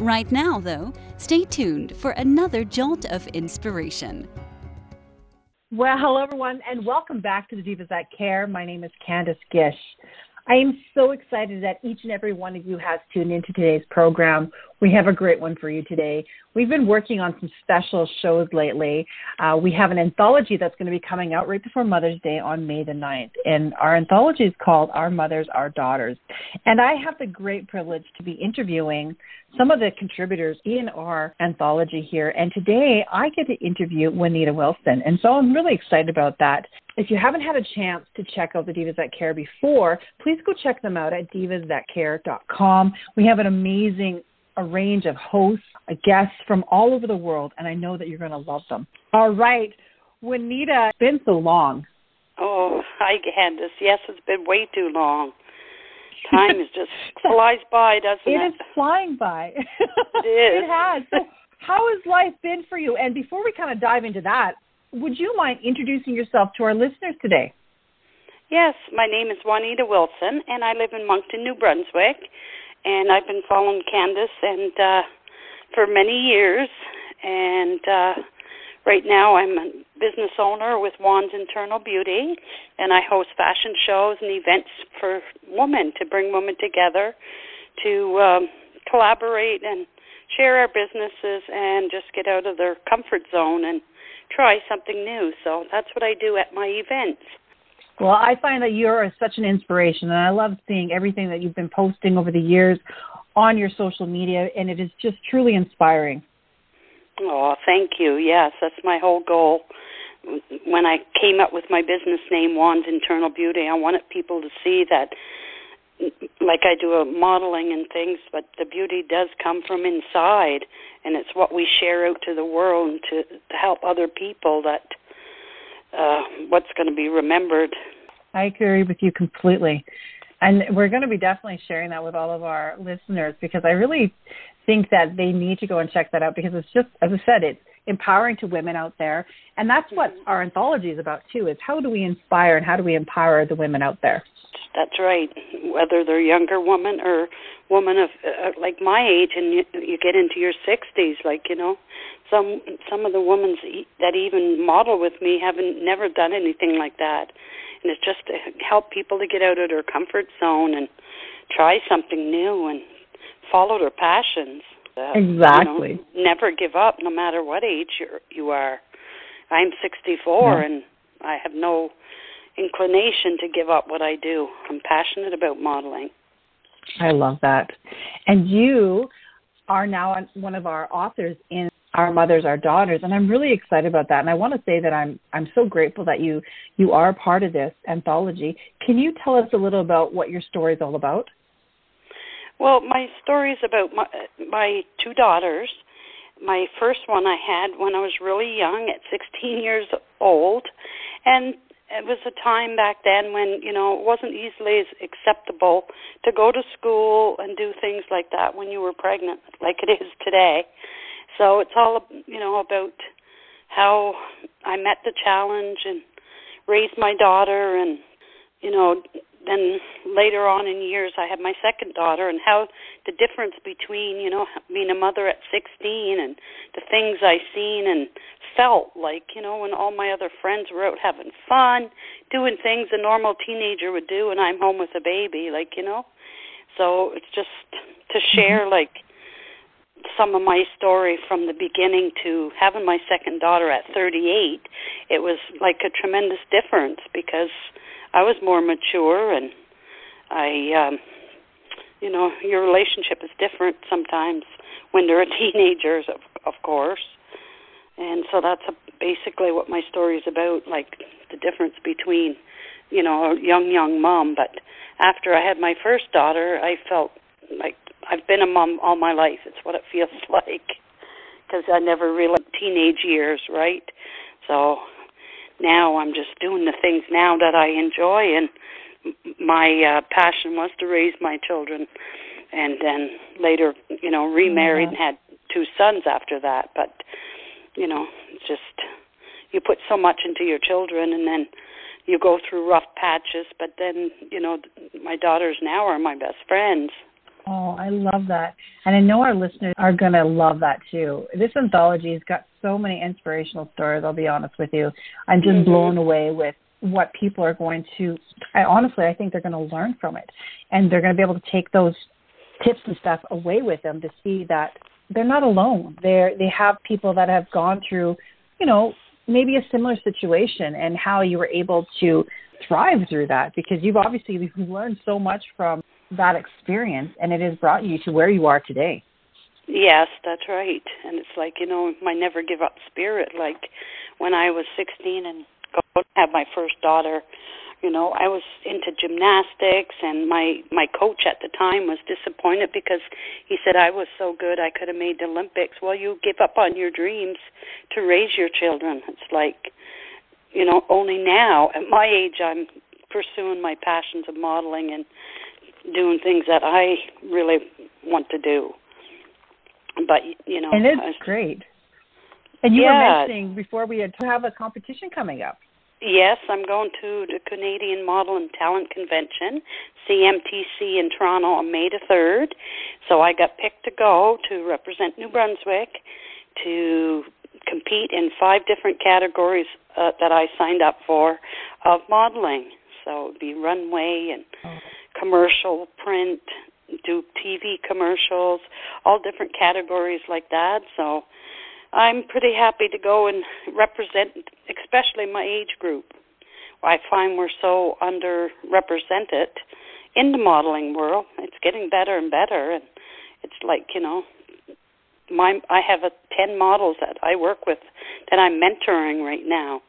Right now, though, stay tuned for another jolt of inspiration. Well, hello, everyone, and welcome back to the Divas That Care. My name is Candace Gish. I am so excited that each and every one of you has tuned into today's program. We have a great one for you today. We've been working on some special shows lately. Uh, we have an anthology that's going to be coming out right before Mother's Day on May the 9th. And our anthology is called Our Mothers, Our Daughters. And I have the great privilege to be interviewing some of the contributors in our anthology here. And today I get to interview Juanita Wilson. And so I'm really excited about that. If you haven't had a chance to check out the Divas That Care before, please go check them out at divasthatcare.com. We have an amazing a range of hosts, guests from all over the world, and I know that you're going to love them. All right, Juanita, it's been so long. Oh, hi, Candace. Yes, it's been way too long. Time is just flies by, doesn't it? It is flying by. It is. it has. So, how has life been for you? And before we kind of dive into that, would you mind introducing yourself to our listeners today? Yes, my name is Juanita Wilson, and I live in Moncton, New Brunswick and I've been following Candace and uh, for many years. And uh, right now, I'm a business owner with Juan's Internal Beauty, and I host fashion shows and events for women to bring women together to um, collaborate and share our businesses and just get out of their comfort zone and try something new. So that's what I do at my events. Well, I find that you're such an inspiration, and I love seeing everything that you've been posting over the years on your social media, and it is just truly inspiring. Oh, thank you. Yes, that's my whole goal. When I came up with my business name, Juan's Internal Beauty, I wanted people to see that, like I do a modeling and things, but the beauty does come from inside, and it's what we share out to the world to, to help other people that uh, what's going to be remembered. I agree with you completely. And we're going to be definitely sharing that with all of our listeners because I really think that they need to go and check that out because it's just, as I said, it's empowering to women out there. And that's what mm-hmm. our anthology is about too, is how do we inspire and how do we empower the women out there? That's right. Whether they're younger women or women of uh, like my age, and you, you get into your sixties, like you know, some some of the women that even model with me haven't never done anything like that, and it's just to help people to get out of their comfort zone and try something new and follow their passions. Uh, exactly. You know, never give up, no matter what age you're, you are. I'm 64, yeah. and I have no inclination to give up what I do. I'm passionate about modeling. I love that. And you are now one of our authors in our mothers our daughters and i'm really excited about that. And i want to say that i'm i'm so grateful that you you are part of this anthology. Can you tell us a little about what your story is all about? Well my story is about my my two daughters. My first one i had when i was really young at 16 years old. And it was a time back then when you know it wasn't easily as acceptable to go to school and do things like that when you were pregnant like it is today so it's all you know about how I met the challenge and raised my daughter and you know then later on in years I had my second daughter and how the difference between you know being a mother at 16 and the things I seen and felt like you know when all my other friends were out having fun doing things a normal teenager would do and I'm home with a baby like you know so it's just to share mm-hmm. like some of my story from the beginning to having my second daughter at 38, it was like a tremendous difference because I was more mature and I, um, you know, your relationship is different sometimes when they're teenagers, of, of course. And so that's a, basically what my story is about, like the difference between, you know, a young, young mom. But after I had my first daughter, I felt like I've been a mom all my life. It's what it feels like because I never really teenage years, right? So now I'm just doing the things now that I enjoy, and my uh, passion was to raise my children, and then later, you know, remarried mm-hmm. and had two sons after that. But you know, it's just you put so much into your children, and then you go through rough patches. But then, you know, my daughters now are my best friends. Oh, I love that. And I know our listeners are going to love that too. This anthology has got so many inspirational stories, I'll be honest with you. I'm just mm-hmm. blown away with what people are going to I honestly I think they're going to learn from it. And they're going to be able to take those tips and stuff away with them to see that they're not alone. They're they have people that have gone through, you know, maybe a similar situation and how you were able to thrive through that because you've obviously learned so much from that experience and it has brought you to where you are today. Yes, that's right. And it's like, you know, my never give up spirit. Like when I was 16 and have my first daughter, you know i was into gymnastics and my my coach at the time was disappointed because he said i was so good i could have made the olympics well you give up on your dreams to raise your children it's like you know only now at my age i'm pursuing my passions of modeling and doing things that i really want to do but you know and it's great and you yeah. were mentioning before we had to have a competition coming up Yes, I'm going to the Canadian Model and Talent Convention, CMTC in Toronto on May the 3rd. So I got picked to go to represent New Brunswick to compete in five different categories uh, that I signed up for of modeling. So it'd be runway and oh. Commercial print, do TV commercials, all different categories like that. So I'm pretty happy to go and represent, especially my age group. I find we're so underrepresented in the modeling world. It's getting better and better, and it's like you know, my I have a ten models that I work with that I'm mentoring right now,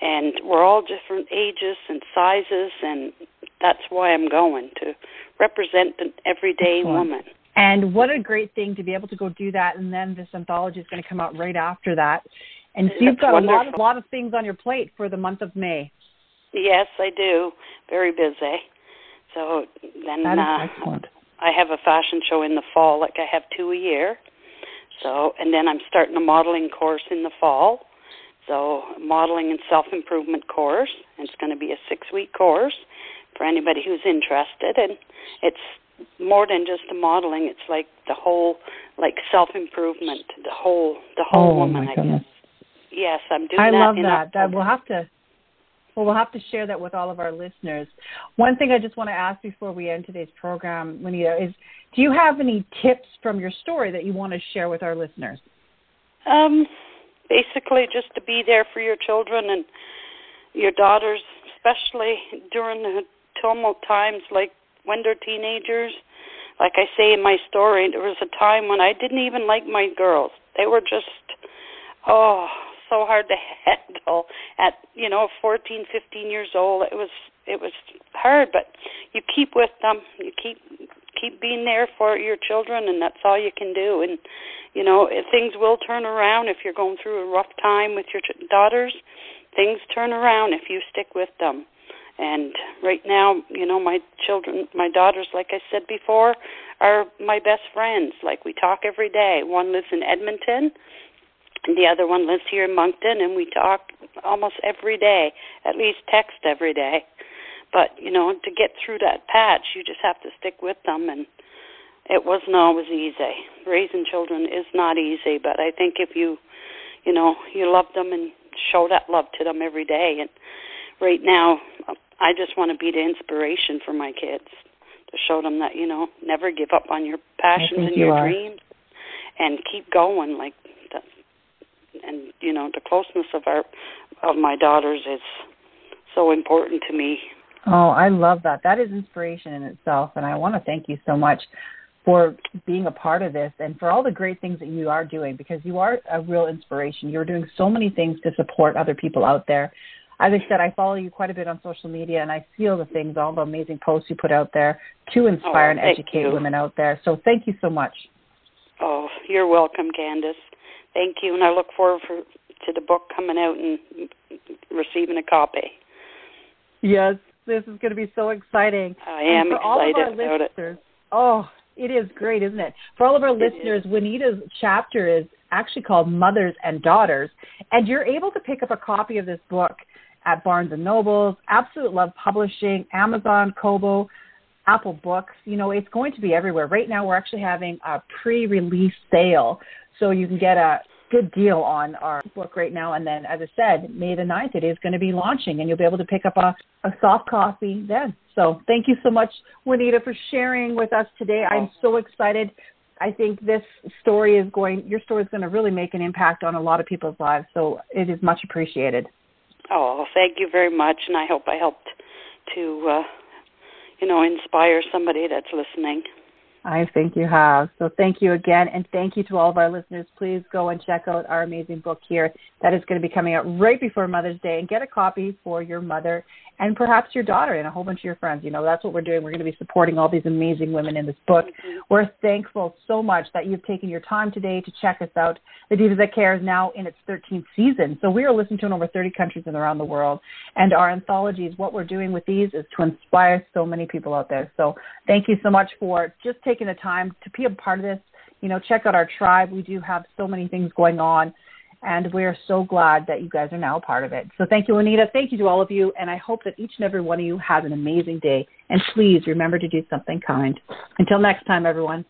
and we're all different ages and sizes, and that's why I'm going to represent an everyday woman. And what a great thing to be able to go do that. And then this anthology is going to come out right after that. And so you've got wonderful. a lot of, lot of things on your plate for the month of May. Yes, I do. Very busy. So then uh. I have a fashion show in the fall, like I have two a year. So and then I'm starting a modeling course in the fall. So modeling and self improvement course. It's going to be a six week course for anybody who's interested. And it's more than just the modeling. It's like the whole, like self improvement, the whole, the whole oh, woman. My goodness. Yes, I'm doing I that. I love that. That we'll have to. Well, we'll have to share that with all of our listeners. One thing I just want to ask before we end today's program, Juanita, is do you have any tips from your story that you want to share with our listeners? Um, basically, just to be there for your children and your daughters, especially during the tumult times like when they're teenagers. Like I say in my story, there was a time when I didn't even like my girls. They were just, oh, so hard to handle. At you know, 14, 15 years old, it was it was hard. But you keep with them. You keep keep being there for your children, and that's all you can do. And you know, things will turn around if you're going through a rough time with your daughters. Things turn around if you stick with them. And right now, you know, my children, my daughters, like I said before, are my best friends. Like we talk every day. One lives in Edmonton, and the other one lives here in Moncton, and we talk almost every day, at least text every day. But you know, to get through that patch, you just have to stick with them, and it wasn't always easy. Raising children is not easy, but I think if you, you know, you love them and show that love to them every day, and right now I just want to be the inspiration for my kids to show them that you know never give up on your passions and you your are. dreams and keep going like that and you know the closeness of our of my daughters is so important to me. Oh i love that. That is inspiration in itself and i want to thank you so much for being a part of this and for all the great things that you are doing because you are a real inspiration. You're doing so many things to support other people out there as I said, I follow you quite a bit on social media, and I see all the things, all the amazing posts you put out there to oh, inspire oh, and educate you. women out there. So thank you so much. Oh, you're welcome, Candace. Thank you, and I look forward for, to the book coming out and receiving a copy. Yes, this is going to be so exciting. I am and for excited all of our about listeners, it. Oh, it is great, isn't it? For all of our it listeners, is. Juanita's chapter is actually called Mothers and Daughters, and you're able to pick up a copy of this book at Barnes and Nobles, Absolute Love Publishing, Amazon, Kobo, Apple Books. You know, it's going to be everywhere. Right now, we're actually having a pre-release sale, so you can get a good deal on our book right now. And then, as I said, May the 9th, it is going to be launching, and you'll be able to pick up a, a soft copy then. So thank you so much, Juanita, for sharing with us today. I'm so excited. I think this story is going, your story is going to really make an impact on a lot of people's lives. So it is much appreciated. Oh, thank you very much, and I hope I helped to, uh, you know, inspire somebody that's listening. I think you have. So thank you again, and thank you to all of our listeners. Please go and check out our amazing book here. That is going to be coming out right before Mother's Day, and get a copy for your mother and perhaps your daughter and a whole bunch of your friends. You know, that's what we're doing. We're going to be supporting all these amazing women in this book. Mm-hmm. We're thankful so much that you've taken your time today to check us out. The Divas That Care is now in its 13th season, so we are listened to in over 30 countries and around the world. And our anthologies, what we're doing with these is to inspire so many people out there. So thank you so much for just taking the time to be a part of this. You know, check out our tribe. We do have so many things going on and we're so glad that you guys are now a part of it. So thank you, Anita. Thank you to all of you, and I hope that each and every one of you has an amazing day. And please remember to do something kind. Until next time, everyone.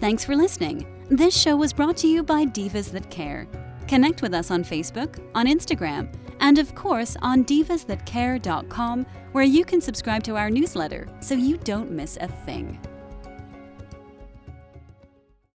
Thanks for listening. This show was brought to you by Divas That Care. Connect with us on Facebook, on Instagram, and of course on divasthatcare.com, where you can subscribe to our newsletter so you don't miss a thing.